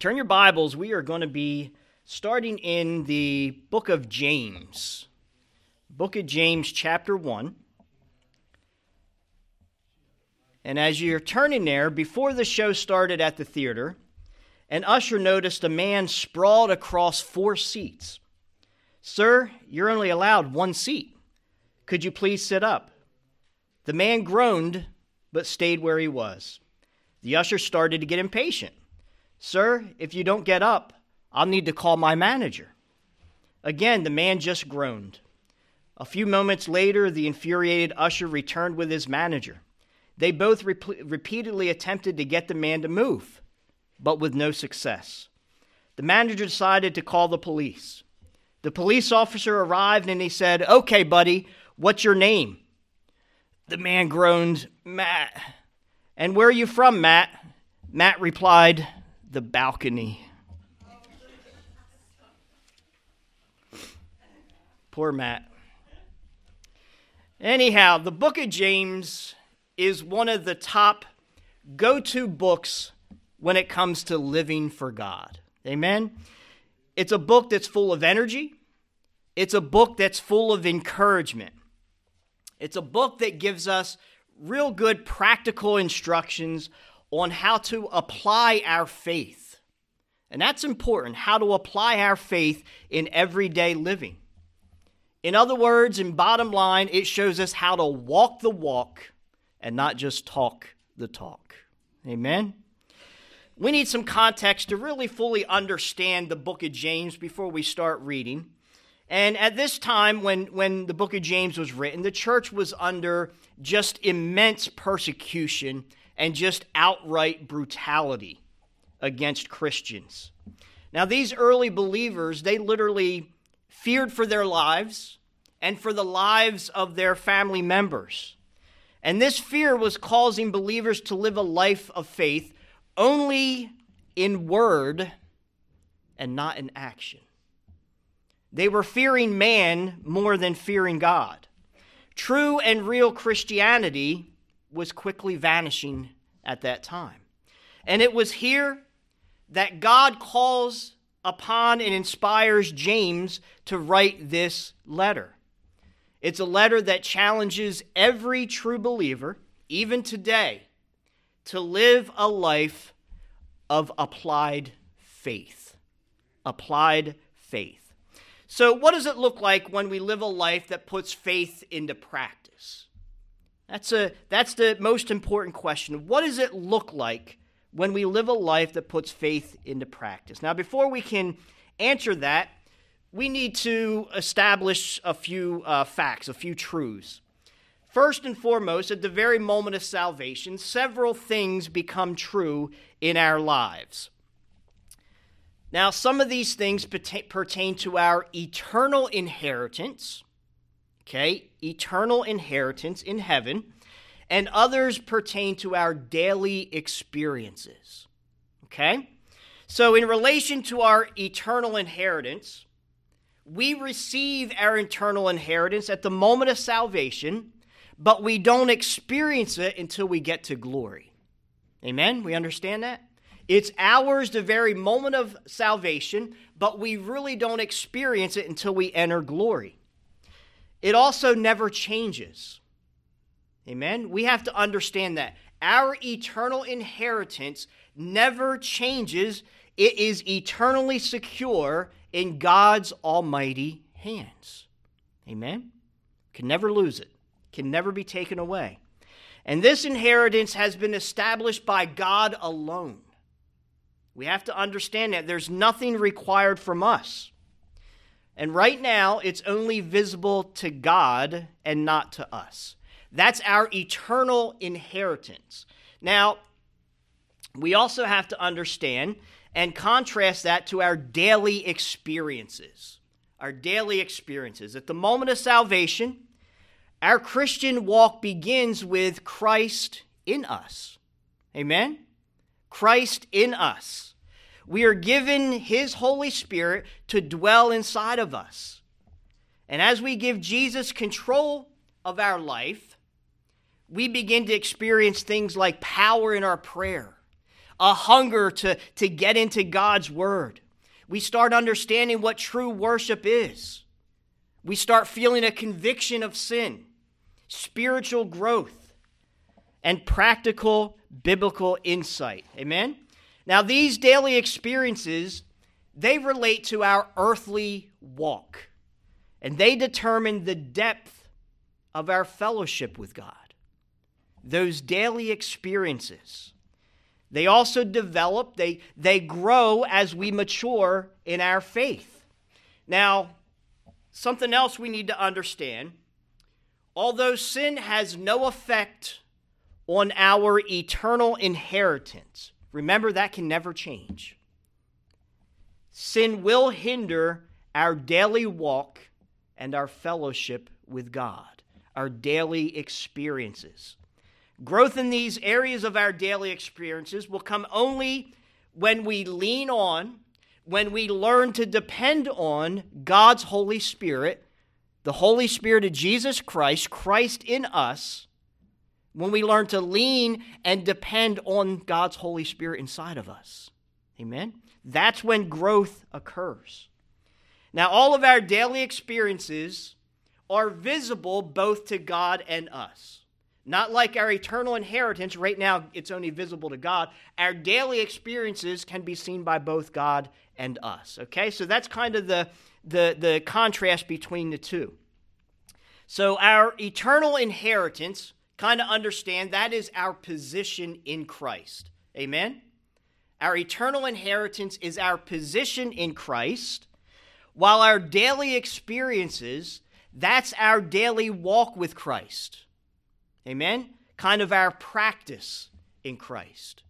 Turn your Bibles. We are going to be starting in the book of James. Book of James, chapter 1. And as you're turning there, before the show started at the theater, an usher noticed a man sprawled across four seats. Sir, you're only allowed one seat. Could you please sit up? The man groaned, but stayed where he was. The usher started to get impatient. Sir, if you don't get up, I'll need to call my manager. Again, the man just groaned. A few moments later, the infuriated usher returned with his manager. They both repeatedly attempted to get the man to move, but with no success. The manager decided to call the police. The police officer arrived and he said, Okay, buddy, what's your name? The man groaned, Matt. And where are you from, Matt? Matt replied, The balcony. Poor Matt. Anyhow, the book of James is one of the top go to books when it comes to living for God. Amen? It's a book that's full of energy, it's a book that's full of encouragement. It's a book that gives us real good practical instructions on how to apply our faith. And that's important, how to apply our faith in everyday living. In other words, in bottom line, it shows us how to walk the walk and not just talk the talk. Amen? We need some context to really fully understand the book of James before we start reading. And at this time, when, when the book of James was written, the church was under just immense persecution and just outright brutality against Christians. Now, these early believers, they literally feared for their lives and for the lives of their family members. And this fear was causing believers to live a life of faith only in word and not in action. They were fearing man more than fearing God. True and real Christianity was quickly vanishing at that time. And it was here that God calls upon and inspires James to write this letter. It's a letter that challenges every true believer, even today, to live a life of applied faith. Applied faith. So, what does it look like when we live a life that puts faith into practice? That's, a, that's the most important question. What does it look like when we live a life that puts faith into practice? Now, before we can answer that, we need to establish a few uh, facts, a few truths. First and foremost, at the very moment of salvation, several things become true in our lives. Now, some of these things pertain to our eternal inheritance, okay, eternal inheritance in heaven, and others pertain to our daily experiences, okay? So, in relation to our eternal inheritance, we receive our eternal inheritance at the moment of salvation, but we don't experience it until we get to glory. Amen? We understand that? It's ours the very moment of salvation, but we really don't experience it until we enter glory. It also never changes. Amen? We have to understand that. Our eternal inheritance never changes, it is eternally secure in God's almighty hands. Amen? Can never lose it, can never be taken away. And this inheritance has been established by God alone. We have to understand that there's nothing required from us. And right now, it's only visible to God and not to us. That's our eternal inheritance. Now, we also have to understand and contrast that to our daily experiences. Our daily experiences. At the moment of salvation, our Christian walk begins with Christ in us. Amen? Christ in us. We are given His Holy Spirit to dwell inside of us. And as we give Jesus control of our life, we begin to experience things like power in our prayer a hunger to, to get into God's Word. We start understanding what true worship is. We start feeling a conviction of sin, spiritual growth, and practical biblical insight. Amen? Now, these daily experiences, they relate to our earthly walk, and they determine the depth of our fellowship with God. Those daily experiences. They also develop, they, they grow as we mature in our faith. Now, something else we need to understand although sin has no effect on our eternal inheritance, remember that can never change. Sin will hinder our daily walk and our fellowship with God, our daily experiences. Growth in these areas of our daily experiences will come only when we lean on, when we learn to depend on God's Holy Spirit, the Holy Spirit of Jesus Christ, Christ in us, when we learn to lean and depend on God's Holy Spirit inside of us. Amen? That's when growth occurs. Now, all of our daily experiences are visible both to God and us. Not like our eternal inheritance, right now it's only visible to God. Our daily experiences can be seen by both God and us. Okay, so that's kind of the, the, the contrast between the two. So, our eternal inheritance, kind of understand that is our position in Christ. Amen? Our eternal inheritance is our position in Christ, while our daily experiences, that's our daily walk with Christ. Amen? Kind of our practice in Christ.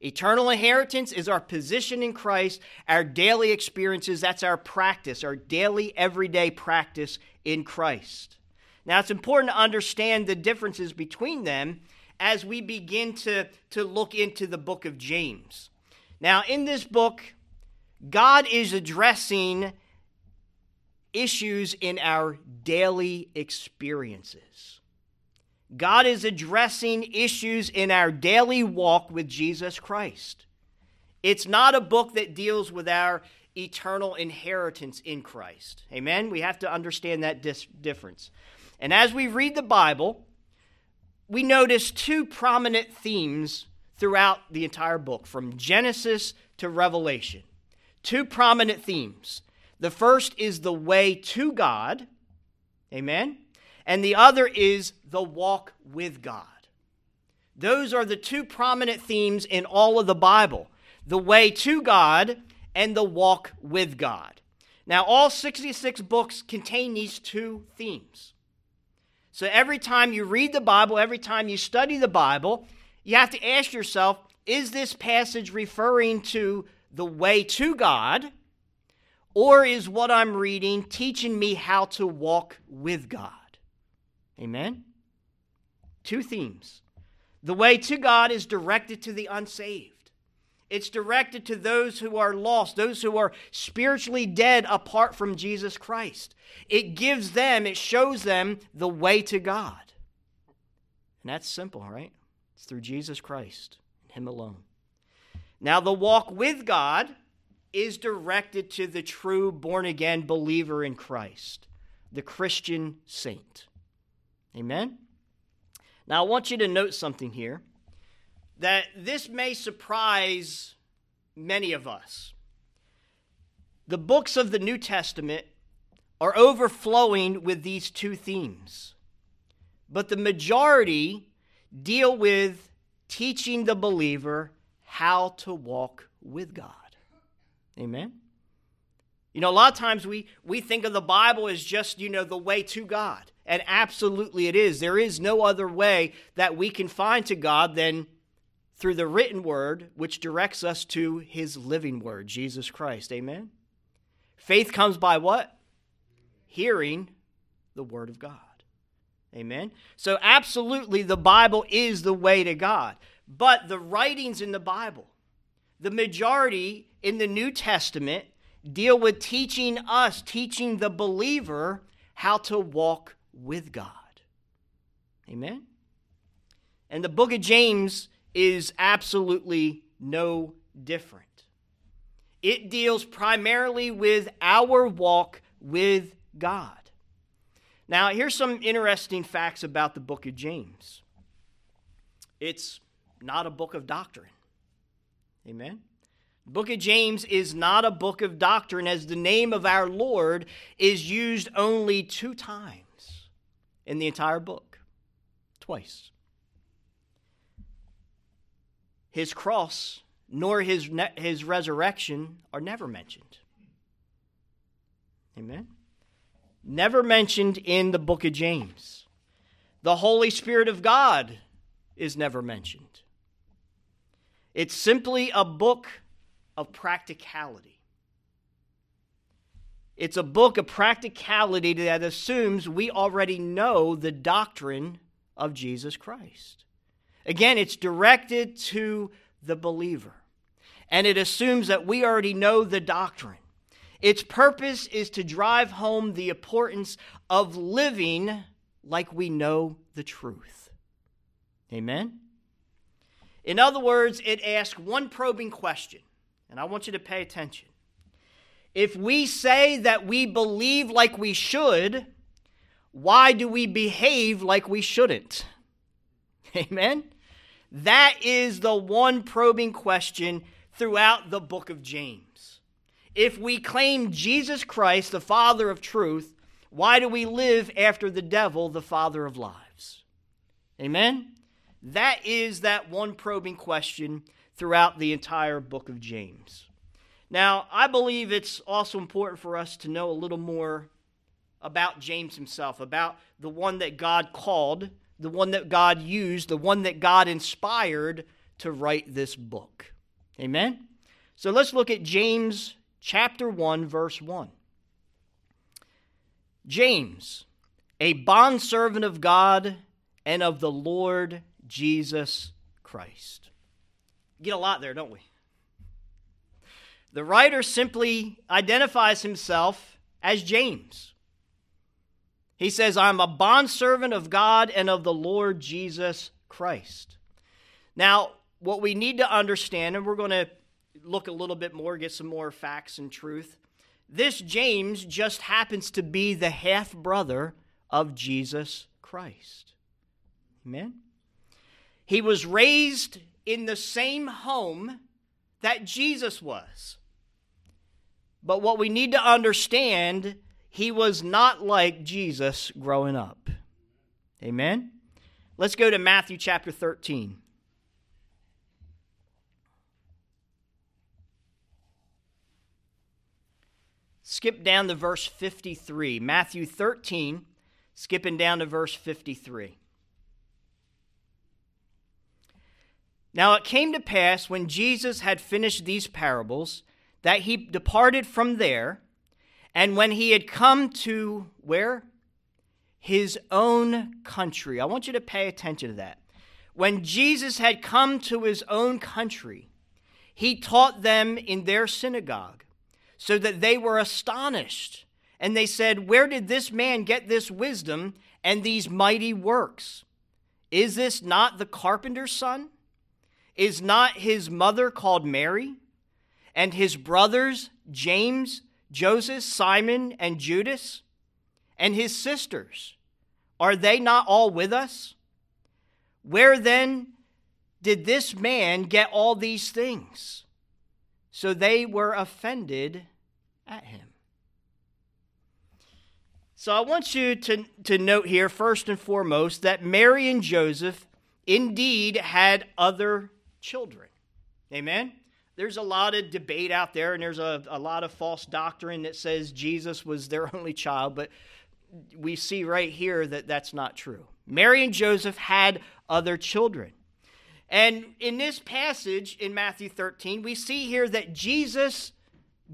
Eternal inheritance is our position in Christ. Our daily experiences, that's our practice, our daily, everyday practice in Christ. Now, it's important to understand the differences between them as we begin to, to look into the book of James. Now, in this book, God is addressing issues in our daily experiences. God is addressing issues in our daily walk with Jesus Christ. It's not a book that deals with our eternal inheritance in Christ. Amen? We have to understand that dis- difference. And as we read the Bible, we notice two prominent themes throughout the entire book, from Genesis to Revelation. Two prominent themes. The first is the way to God. Amen? and the other is the walk with God. Those are the two prominent themes in all of the Bible the way to God and the walk with God. Now, all 66 books contain these two themes. So every time you read the Bible, every time you study the Bible, you have to ask yourself is this passage referring to the way to God, or is what I'm reading teaching me how to walk with God? Amen? Two themes. The way to God is directed to the unsaved. It's directed to those who are lost, those who are spiritually dead apart from Jesus Christ. It gives them, it shows them the way to God. And that's simple, right? It's through Jesus Christ, and Him alone. Now, the walk with God is directed to the true born again believer in Christ, the Christian saint. Amen? Now, I want you to note something here that this may surprise many of us. The books of the New Testament are overflowing with these two themes, but the majority deal with teaching the believer how to walk with God. Amen? You know, a lot of times we, we think of the Bible as just, you know, the way to God. And absolutely it is. There is no other way that we can find to God than through the written word, which directs us to his living word, Jesus Christ. Amen? Faith comes by what? Hearing the word of God. Amen? So, absolutely, the Bible is the way to God. But the writings in the Bible, the majority in the New Testament, deal with teaching us, teaching the believer how to walk with God. Amen? And the book of James is absolutely no different. It deals primarily with our walk with God. Now, here's some interesting facts about the book of James it's not a book of doctrine. Amen. The book of James is not a book of doctrine, as the name of our Lord is used only two times in the entire book. Twice. His cross nor his, his resurrection are never mentioned. Amen. Never mentioned in the book of James. The Holy Spirit of God is never mentioned. It's simply a book of practicality. It's a book of practicality that assumes we already know the doctrine of Jesus Christ. Again, it's directed to the believer, and it assumes that we already know the doctrine. Its purpose is to drive home the importance of living like we know the truth. Amen? In other words, it asks one probing question, and I want you to pay attention. If we say that we believe like we should, why do we behave like we shouldn't? Amen? That is the one probing question throughout the book of James. If we claim Jesus Christ, the Father of truth, why do we live after the devil, the Father of lies? Amen? That is that one probing question throughout the entire book of James. Now, I believe it's also important for us to know a little more about James himself, about the one that God called the one that God used, the one that God inspired to write this book. Amen? So let's look at James chapter 1, verse 1. James, a bondservant of God and of the Lord Jesus Christ. Get a lot there, don't we? The writer simply identifies himself as James. He says, I'm a bondservant of God and of the Lord Jesus Christ. Now, what we need to understand, and we're going to look a little bit more, get some more facts and truth. This James just happens to be the half brother of Jesus Christ. Amen? He was raised in the same home that Jesus was. But what we need to understand he was not like Jesus growing up. Amen? Let's go to Matthew chapter 13. Skip down to verse 53. Matthew 13, skipping down to verse 53. Now it came to pass when Jesus had finished these parables that he departed from there and when he had come to where? His own country. I want you to pay attention to that. When Jesus had come to his own country, he taught them in their synagogue, so that they were astonished. And they said, Where did this man get this wisdom and these mighty works? Is this not the carpenter's son? Is not his mother called Mary? And his brothers, James, Joseph, Simon, and Judas, and his sisters, are they not all with us? Where then did this man get all these things? So they were offended at him. So I want you to, to note here, first and foremost, that Mary and Joseph indeed had other children. Amen? There's a lot of debate out there, and there's a, a lot of false doctrine that says Jesus was their only child, but we see right here that that's not true. Mary and Joseph had other children. And in this passage in Matthew 13, we see here that Jesus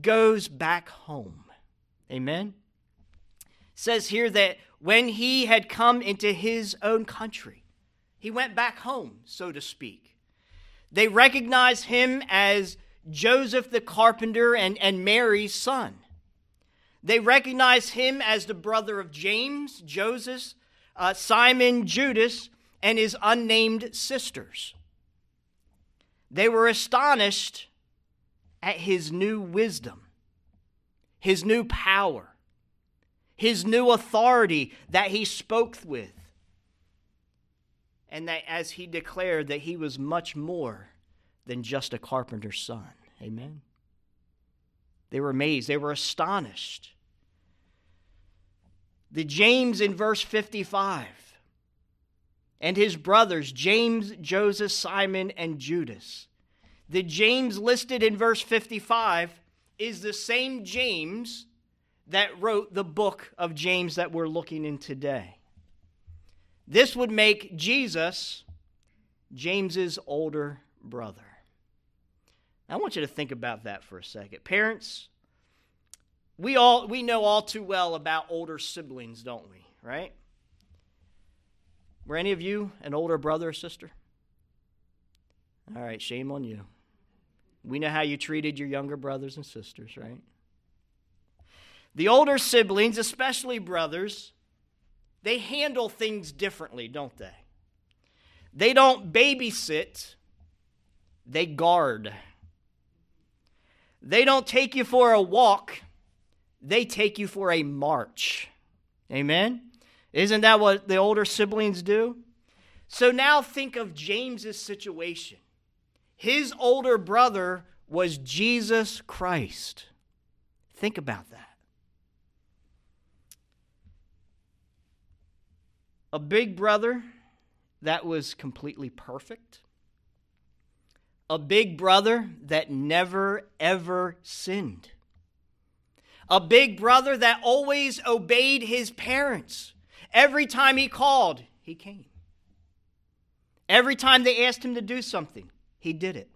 goes back home. Amen. It says here that when he had come into his own country, he went back home, so to speak. They recognize him as Joseph the carpenter and, and Mary's son. They recognize him as the brother of James, Joseph, uh, Simon, Judas, and his unnamed sisters. They were astonished at his new wisdom, his new power, his new authority that he spoke with, and that as he declared that he was much more than just a carpenter's son. Amen. They were amazed, they were astonished. The James in verse 55 and his brothers, James, Joseph, Simon, and Judas. The James listed in verse 55 is the same James that wrote the book of James that we're looking in today. This would make Jesus James's older brother. I want you to think about that for a second. Parents, we all we know all too well about older siblings, don't we? Right? Were any of you an older brother or sister? All right, shame on you. We know how you treated your younger brothers and sisters, right? The older siblings, especially brothers, they handle things differently, don't they? They don't babysit, they guard. They don't take you for a walk, they take you for a march. Amen? Isn't that what the older siblings do? So now think of James's situation. His older brother was Jesus Christ. Think about that. A big brother that was completely perfect. A big brother that never, ever sinned. A big brother that always obeyed his parents. Every time he called, he came. Every time they asked him to do something, he did it.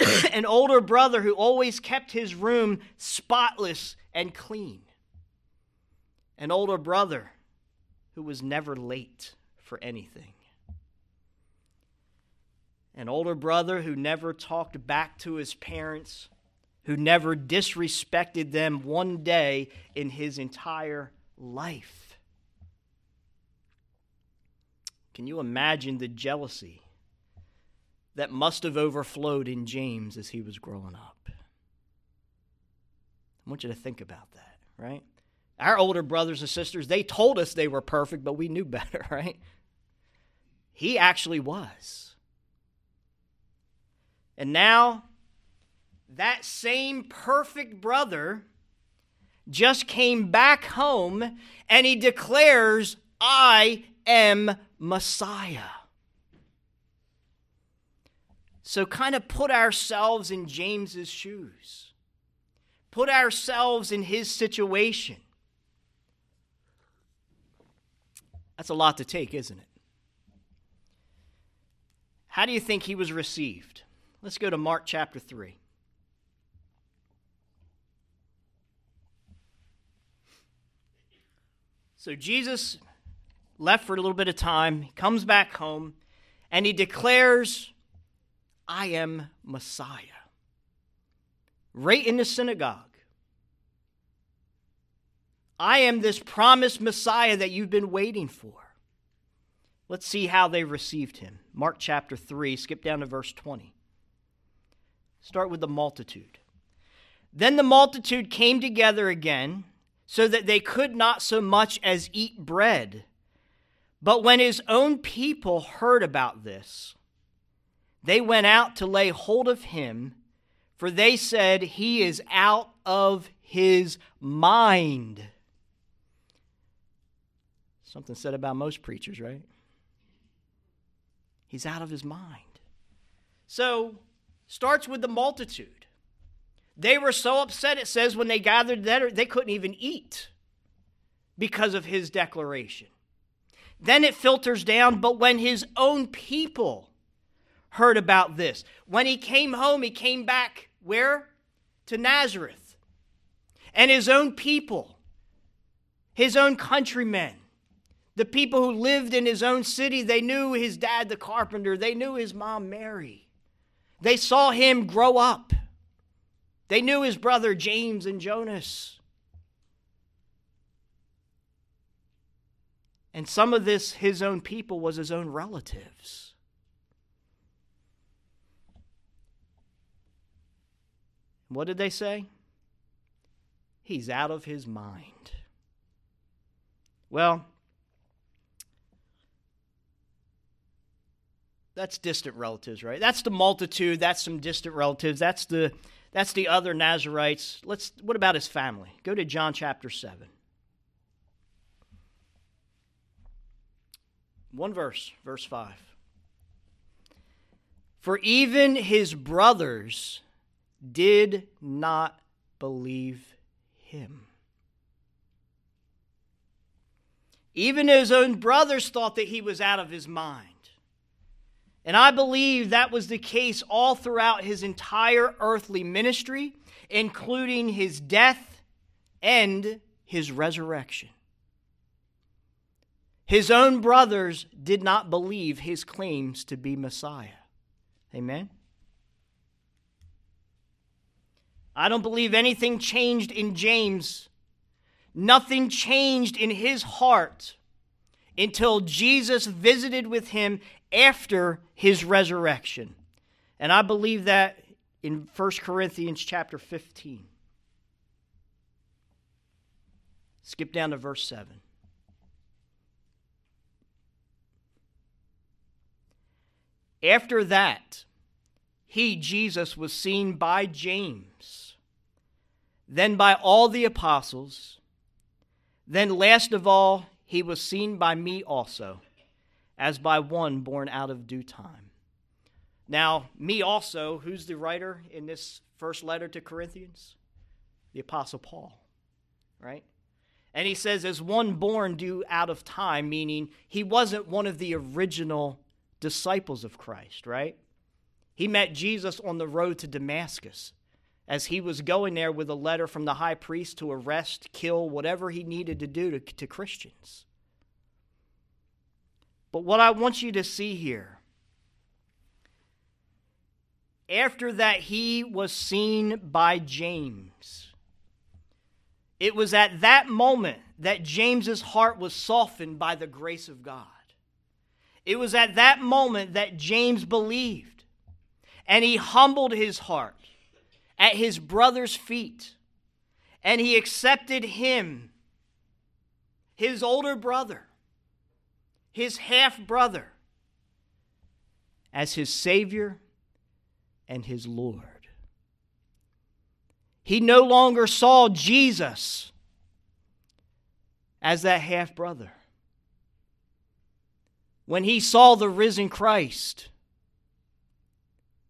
An older brother who always kept his room spotless and clean. An older brother who was never late for anything. An older brother who never talked back to his parents, who never disrespected them one day in his entire life. Can you imagine the jealousy that must have overflowed in James as he was growing up? I want you to think about that, right? Our older brothers and sisters, they told us they were perfect, but we knew better, right? He actually was. And now, that same perfect brother just came back home and he declares, I am Messiah. So, kind of put ourselves in James's shoes, put ourselves in his situation. That's a lot to take, isn't it? How do you think he was received? Let's go to Mark chapter 3. So, Jesus left for a little bit of time, he comes back home, and he declares, I am Messiah. Right in the synagogue. I am this promised Messiah that you've been waiting for. Let's see how they received him. Mark chapter 3, skip down to verse 20. Start with the multitude. Then the multitude came together again, so that they could not so much as eat bread but when his own people heard about this, they went out to lay hold of him, for they said, He is out of his mind. Something said about most preachers, right? He's out of his mind. So, starts with the multitude. They were so upset, it says, when they gathered there, they couldn't even eat because of his declaration. Then it filters down, but when his own people heard about this, when he came home, he came back where? To Nazareth. And his own people, his own countrymen, the people who lived in his own city, they knew his dad, the carpenter, they knew his mom, Mary. They saw him grow up. They knew his brother James and Jonas. And some of this, his own people, was his own relatives. What did they say? He's out of his mind. Well, that's distant relatives, right? That's the multitude, that's some distant relatives, that's the that's the other Nazarites. Let's what about his family? Go to John chapter 7. One verse, verse 5. For even his brothers did not believe him. Even his own brothers thought that he was out of his mind. And I believe that was the case all throughout his entire earthly ministry, including his death and his resurrection. His own brothers did not believe his claims to be Messiah. Amen? I don't believe anything changed in James. Nothing changed in his heart until Jesus visited with him after his resurrection. And I believe that in 1 Corinthians chapter 15. Skip down to verse 7. After that, he, Jesus, was seen by James, then by all the apostles, then last of all, he was seen by me also as by one born out of due time. Now, me also, who's the writer in this first letter to Corinthians? The Apostle Paul, right? And he says, as one born due out of time, meaning he wasn't one of the original disciples of Christ, right? He met Jesus on the road to Damascus as he was going there with a letter from the high priest to arrest, kill, whatever he needed to do to, to Christians. But what I want you to see here, after that, he was seen by James. It was at that moment that James's heart was softened by the grace of God. It was at that moment that James believed. And he humbled his heart at his brother's feet. And he accepted him, his older brother, his half brother, as his Savior and his Lord. He no longer saw Jesus as that half brother. When he saw the risen Christ,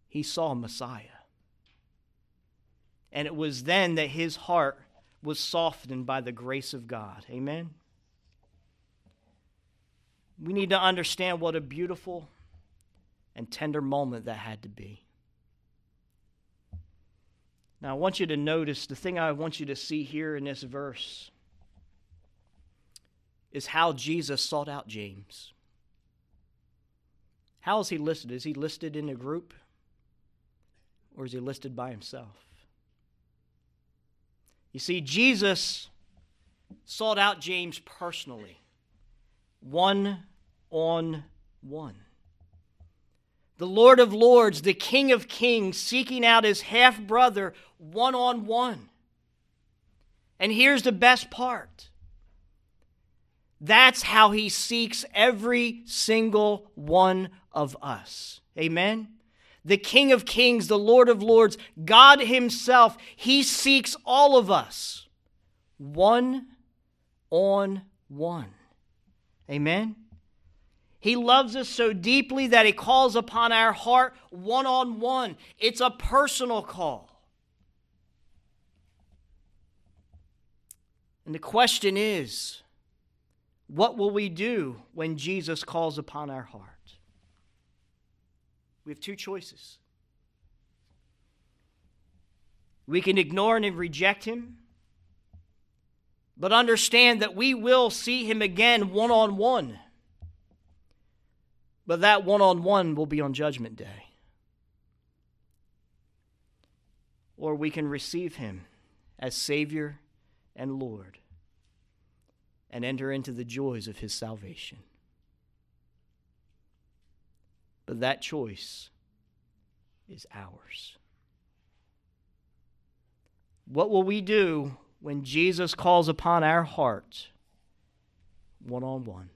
he saw Messiah. And it was then that his heart was softened by the grace of God. Amen we need to understand what a beautiful and tender moment that had to be. Now, I want you to notice the thing I want you to see here in this verse is how Jesus sought out James. How is he listed? Is he listed in a group or is he listed by himself? You see, Jesus sought out James personally, one on one. The Lord of Lords, the King of Kings, seeking out his half brother one on one. And here's the best part that's how he seeks every single one of us. Amen? The King of Kings, the Lord of Lords, God Himself, He seeks all of us one on one. Amen? He loves us so deeply that He calls upon our heart one on one. It's a personal call. And the question is what will we do when Jesus calls upon our heart? We have two choices. We can ignore and reject Him, but understand that we will see Him again one on one. But that one on one will be on Judgment Day. Or we can receive Him as Savior and Lord and enter into the joys of His salvation. But that choice is ours. What will we do when Jesus calls upon our heart one on one?